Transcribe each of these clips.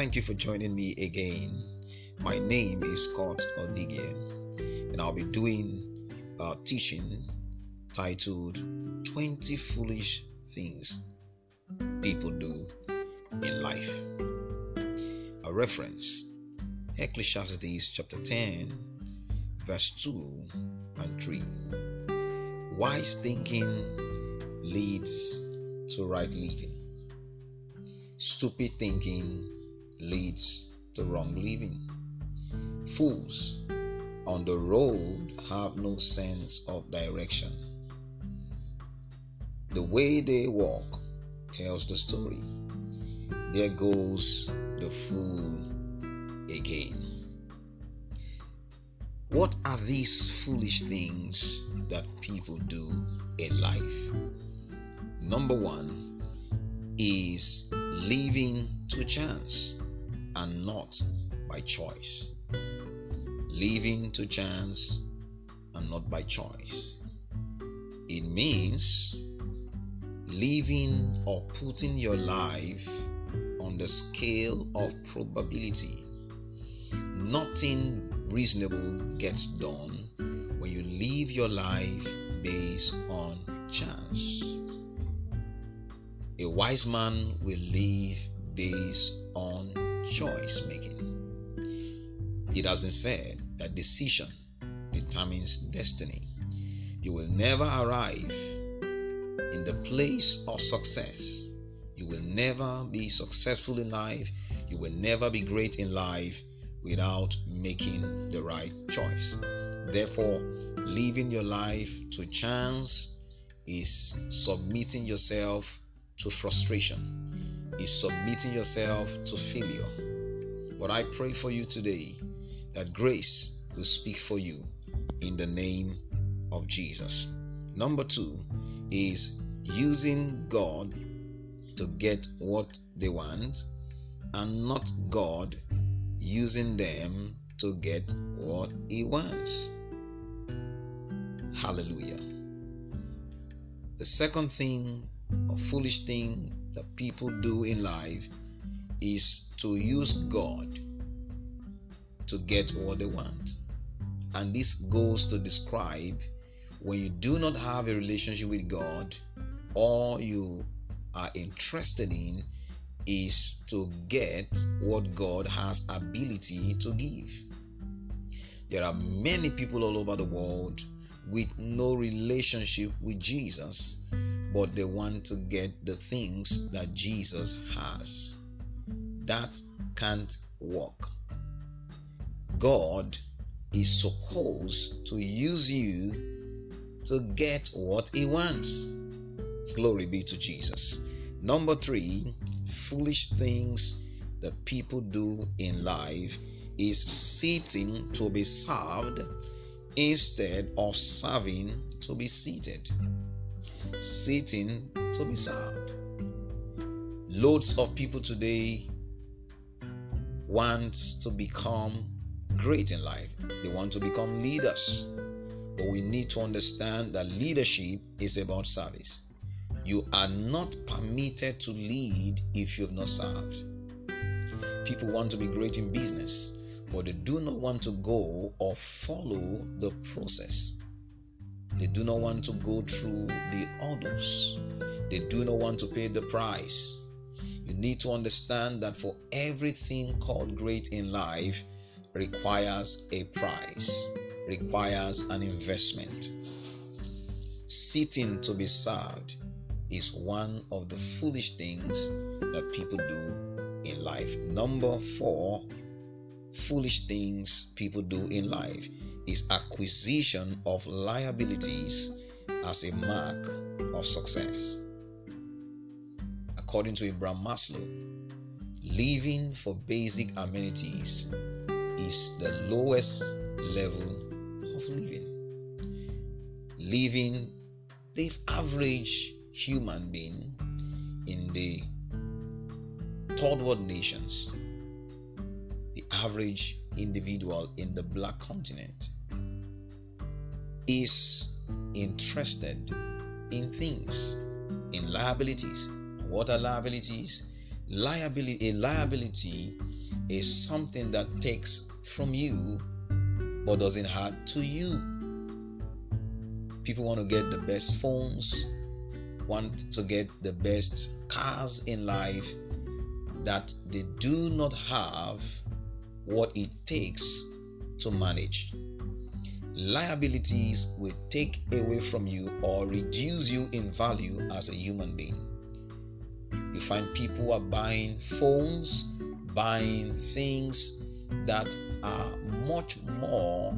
Thank you for joining me again. My name is Scott Odigie, and I'll be doing a teaching titled 20 Foolish Things People Do in Life. A reference Ecclesiastes chapter 10, verse 2 and 3. Wise thinking leads to right living. Stupid thinking leads to wrong living. Fools on the road have no sense of direction. The way they walk tells the story. There goes the fool again. What are these foolish things that people do in life? Number one is living to chance and not by choice. Living to chance and not by choice. It means living or putting your life on the scale of probability. Nothing reasonable gets done when you live your life based on chance. A wise man will live based on choice making. It has been said that decision determines destiny. You will never arrive in the place of success. You will never be successful in life. You will never be great in life without making the right choice. Therefore, living your life to chance is submitting yourself to frustration, is submitting yourself to failure. But I pray for you today that grace will speak for you in the name of Jesus. Number two is using God to get what they want and not God using them to get what he wants. Hallelujah. The second thing, a foolish thing that people do in life is to use God to get what they want. And this goes to describe when you do not have a relationship with God, all you are interested in is to get what God has ability to give. There are many people all over the world with no relationship with Jesus, but they want to get the things that Jesus has. That can't work. God is supposed to use you to get what He wants. Glory be to Jesus. Number three, foolish things that people do in life is sitting to be served instead of serving to be seated. Sitting to be served. Loads of people today want to become great in life, they want to become leaders. But we need to understand that leadership is about service. You are not permitted to lead if you have not served. People want to be great in business, but they do not want to go or follow the process. They do not want to go through the orders. They do not want to pay the price. Need to understand that for everything called great in life requires a price, requires an investment. Sitting to be served is one of the foolish things that people do in life. Number four, foolish things people do in life is acquisition of liabilities as a mark of success. According to Abraham Maslow, living for basic amenities is the lowest level of living. Living the average human being in the third world nations, the average individual in the black continent is interested in things, in liabilities. What are liabilities? liability a liability is something that takes from you but doesn't add to you. People want to get the best phones, want to get the best cars in life that they do not have what it takes to manage. Liabilities will take away from you or reduce you in value as a human being. You find people are buying phones, buying things that are much more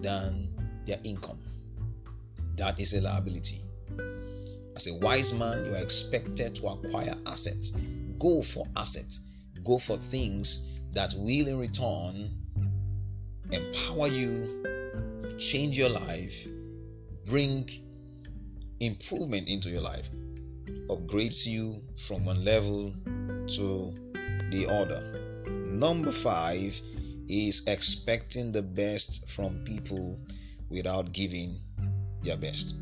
than their income. That is a liability. As a wise man, you are expected to acquire assets. Go for assets. Go for things that will in return empower you, change your life, bring improvement into your life, upgrades you from one level to the other. Number five is expecting the best from people without giving their best.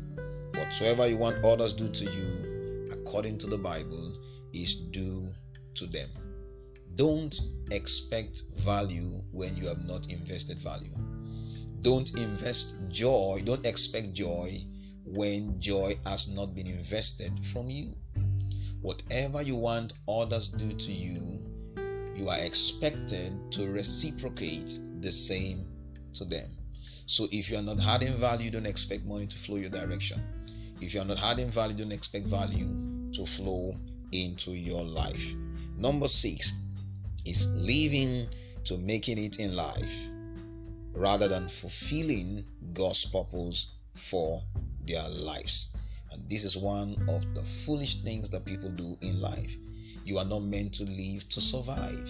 Whatsoever you want others do to you, according to the Bible, is due to them. Don't expect value when you have not invested value. Don't invest joy, don't expect joy when joy has not been invested from you. Whatever you want others do to you, you are expected to reciprocate the same to them. So if you are not adding value, don't expect money to flow your direction. If you are not adding value, don't expect value to flow into your life. Number six is living to making it in life rather than fulfilling God's purpose for their lives. And this is one of the foolish things that people do in life. You are not meant to live to survive.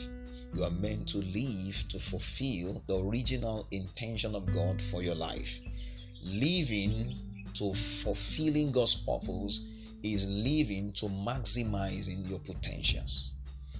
You are meant to live to fulfill the original intention of God for your life. Living to fulfilling God's purpose is living to maximizing your potentials.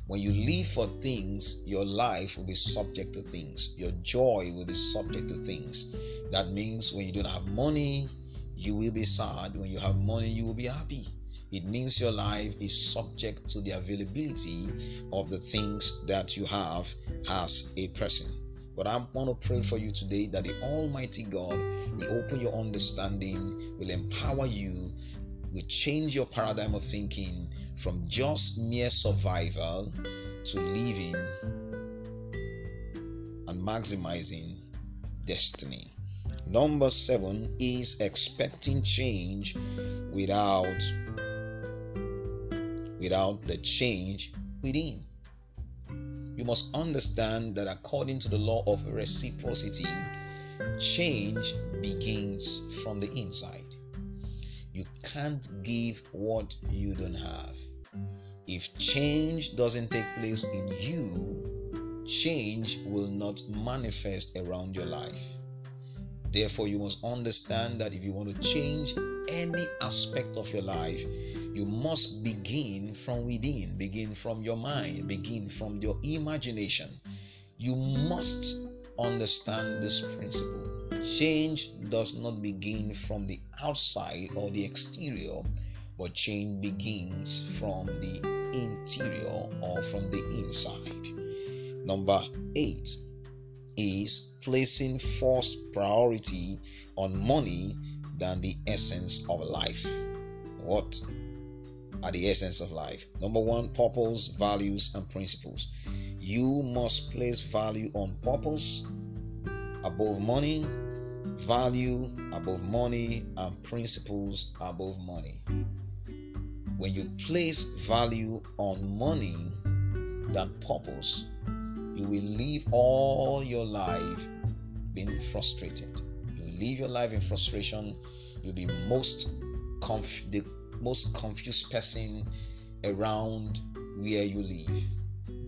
When you live for things, your life will be subject to things. Your joy will be subject to things. That means when you don't have money, you will be sad. When you have money, you will be happy. It means your life is subject to the availability of the things that you have as a person. But I want to pray for you today that the Almighty God will open your understanding, will empower you, will change your paradigm of thinking from just mere survival to living and maximizing destiny. Number seven is expecting change without without the change within. You must understand that according to the law of reciprocity, change begins from the inside. You can't give what you don't have. If change doesn't take place in you, change will not manifest around your life. Therefore, you must understand that if you want to change any aspect of your life, you must begin from within, begin from your mind, begin from your imagination. You must understand this principle. Change does not begin from the outside or the exterior, but change begins from the interior or from the inside. Number eight is placing first priority on money than the essence of life. What are the essence of life? Number one, purpose, values, and principles. You must place value on purpose above money, value above money, and principles above money. When you place value on money than purpose, you will live all your life being frustrated. You live your life in frustration. You'll be most conf- the most confused person around where you live.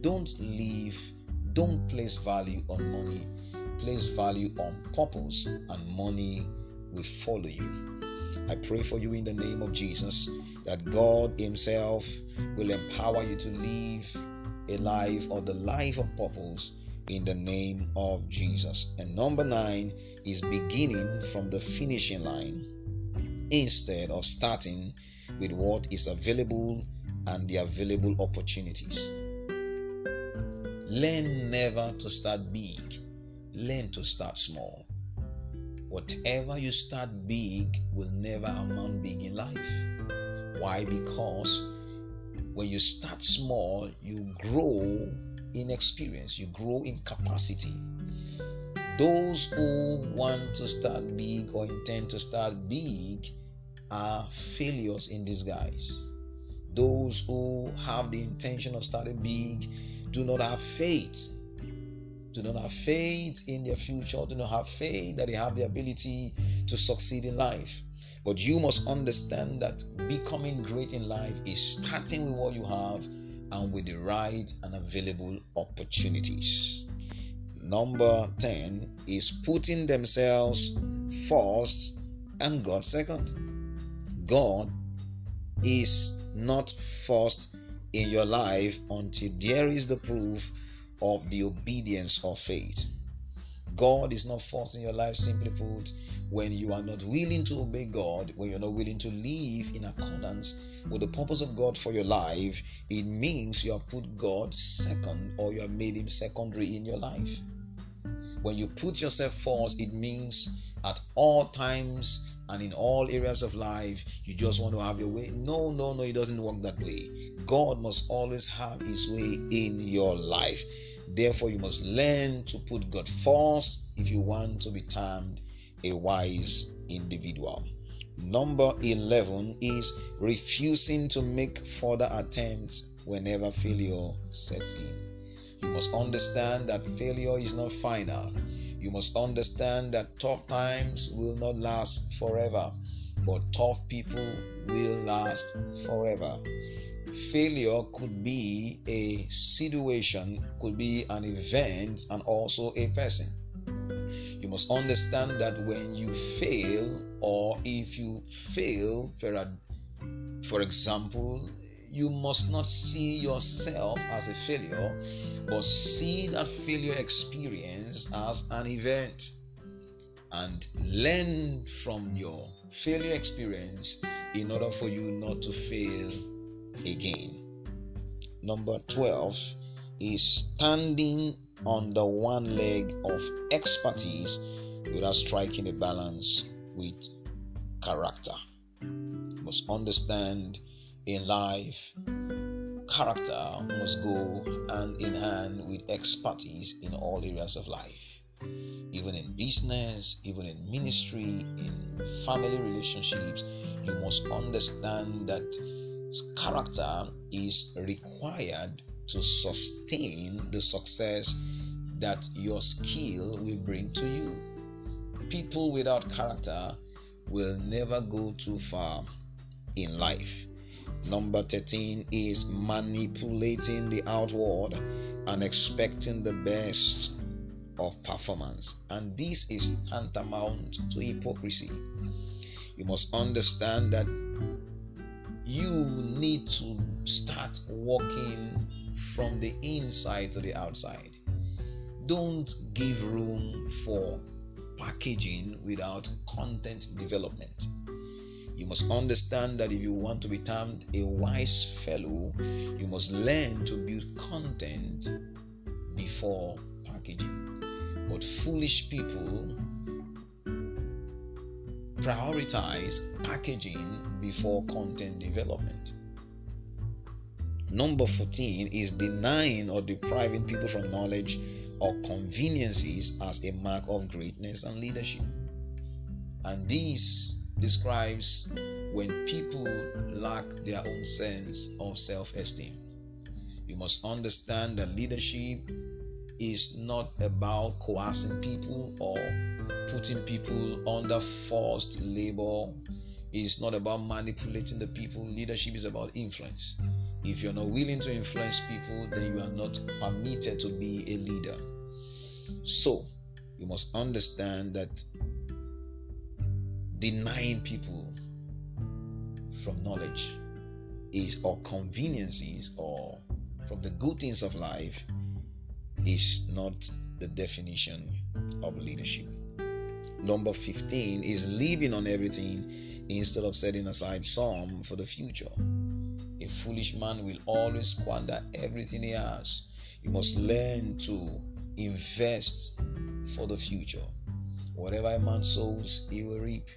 Don't live, don't place value on money place value on purpose, and money will follow you. I pray for you in the name of Jesus that God Himself will empower you to live a life or the life of purpose in the name of Jesus. And number nine is beginning from the finishing line instead of starting with what is available and the available opportunities. Learn never to start big, learn to start small. Whatever you start big will never amount big in life. Why? Because when you start small, you grow in experience, you grow in capacity. Those who want to start big or intend to start big are failures in disguise. Those who have the intention of starting big do not have faith. Do not have faith in their future, do not have faith that they have the ability to succeed in life. But you must understand that becoming great in life is starting with what you have and with the right and available opportunities. Number 10 is putting themselves first and God second. God is not first in your life until there is the proof of the obedience of faith. God is not forcing your life, simply put, when you are not willing to obey God, when you're not willing to live in accordance with the purpose of God for your life, it means you have put God second or you have made Him secondary in your life. When you put yourself first, it means at all times and in all areas of life, you just want to have your way. No, no, no, it doesn't work that way. God must always have His way in your life. Therefore, you must learn to put God first if you want to be termed a wise individual. Number 11 is refusing to make further attempts whenever failure sets in. You must understand that failure is not final. You must understand that tough times will not last forever, but tough people will last forever. Failure could be a situation, could be an event, and also a person. You must understand that when you fail, or if you fail, for example, you must not see yourself as a failure, but see that failure experience as an event and learn from your failure experience in order for you not to fail again. Number 12 is standing on the one leg of expertise without striking a balance with character. You must understand in life, character must go hand in hand with expertise in all areas of life. Even in business, even in ministry, in family relationships, you must understand that character is required to sustain the success that your skill will bring to you. People without character will never go too far in life. Number 13 is manipulating the outward and expecting the best of performance. And this is tantamount to hypocrisy. You must understand that you need to start walking from the inside to the outside. Don't give room for packaging without content development. You must understand that if you want to be termed a wise fellow, you must learn to build content before packaging. But foolish people prioritize packaging before content development. Number 14 is denying or depriving people from knowledge or conveniences as a mark of greatness and leadership. And this describes when people lack their own sense of self esteem. You must understand that leadership is not about coercing people or putting people under forced labor. It's not about manipulating the people. Leadership is about influence. If you're not willing to influence people, then you are not permitted to be a leader. So, you must understand that denying people from knowledge is or conveniences or from the good things of life is not the definition of leadership. Number 15 is living on everything instead of setting aside some for the future. A foolish man will always squander everything he has. You must learn to invest for the future. Whatever a man sows, he will reap.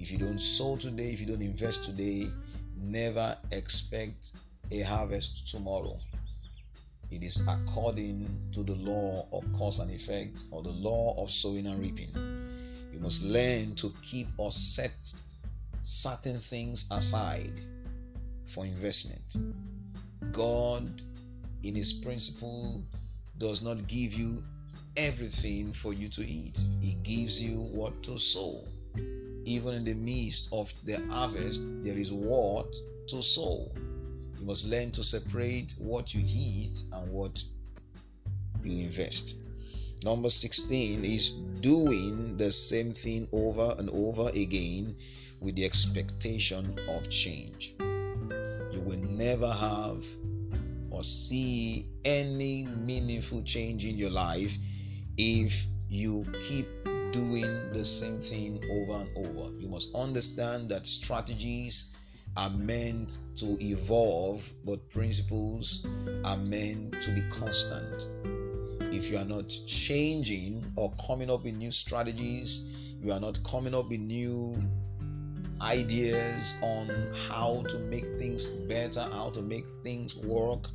If you don't sow today, if you don't invest today, never expect a harvest tomorrow. It is according to the law of cause and effect or the law of sowing and reaping. You must learn to keep or set certain things aside for investment. God, in His principle, does not give you everything for you to eat, He gives you what to sow. Even in the midst of the harvest, there is what to sow. You must learn to separate what you eat and what you invest. Number 16 is doing the same thing over and over again with the expectation of change. You will never have or see any meaningful change in your life if you keep doing the same thing over and over. You must understand that strategies are meant to evolve, but principles are meant to be constant. If you are not changing or coming up with new strategies, you are not coming up with new ideas on how to make things better, how to make things work,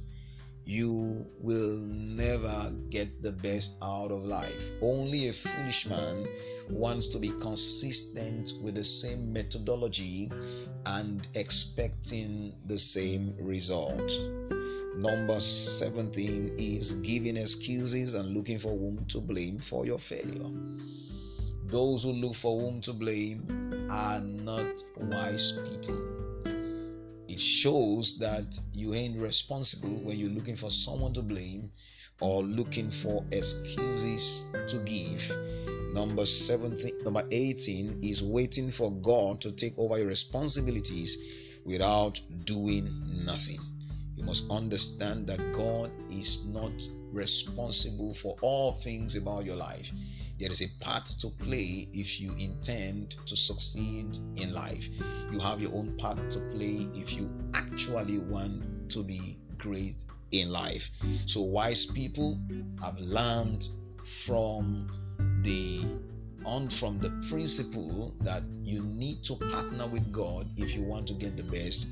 you will never get the best out of life. Only a foolish man wants to be consistent with the same methodology and expecting the same result. Number 17 is giving excuses and looking for whom to blame for your failure. Those who look for whom to blame are not wise people it shows that you ain't responsible when you're looking for someone to blame or looking for excuses to give. Number 17, number 18 is waiting for God to take over your responsibilities without doing nothing. You must understand that God is not responsible for all things about your life. There is a part to play if you intend to succeed in life. You have your own part to play if you actually want to be great in life. So, wise people have learned from the on from the principle that you need to partner with God if you want to get the best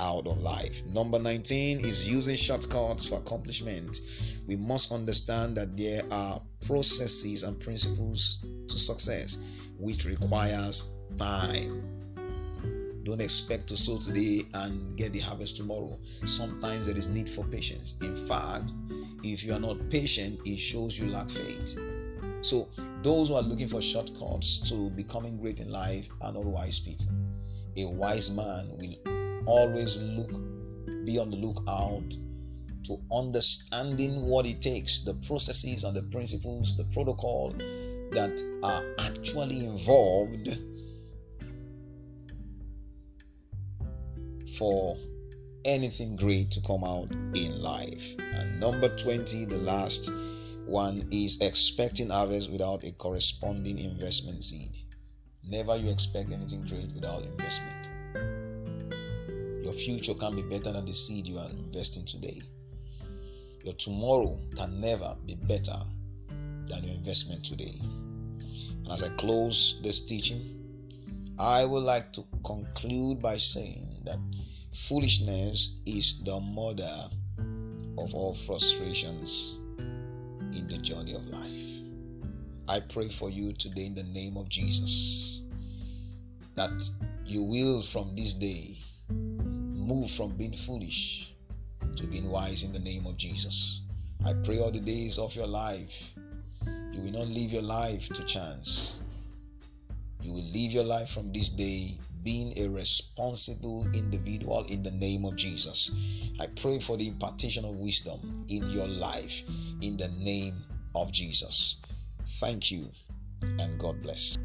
out of life. Number 19 is using shortcuts for accomplishment. We must understand that there are processes and principles to success which requires time. Don't expect to sow today and get the harvest tomorrow. Sometimes there is need for patience. In fact, if you are not patient, it shows you lack faith. So, those who are looking for shortcuts to becoming great in life are not wise people. A wise man will always look be on the lookout to understanding what it takes the processes and the principles the protocol that are actually involved for anything great to come out in life. And number 20 the last one is expecting harvest without a corresponding investment seed. Never you expect anything great without investment future can be better than the seed you are investing today. Your tomorrow can never be better than your investment today. And as I close this teaching, I would like to conclude by saying that foolishness is the mother of all frustrations in the journey of life. I pray for you today in the name of Jesus that you will from this day move from being foolish to being wise in the name of Jesus. I pray all the days of your life, you will not live your life to chance. You will live your life from this day being a responsible individual in the name of Jesus. I pray for the impartation of wisdom in your life in the name of Jesus. Thank you and God bless.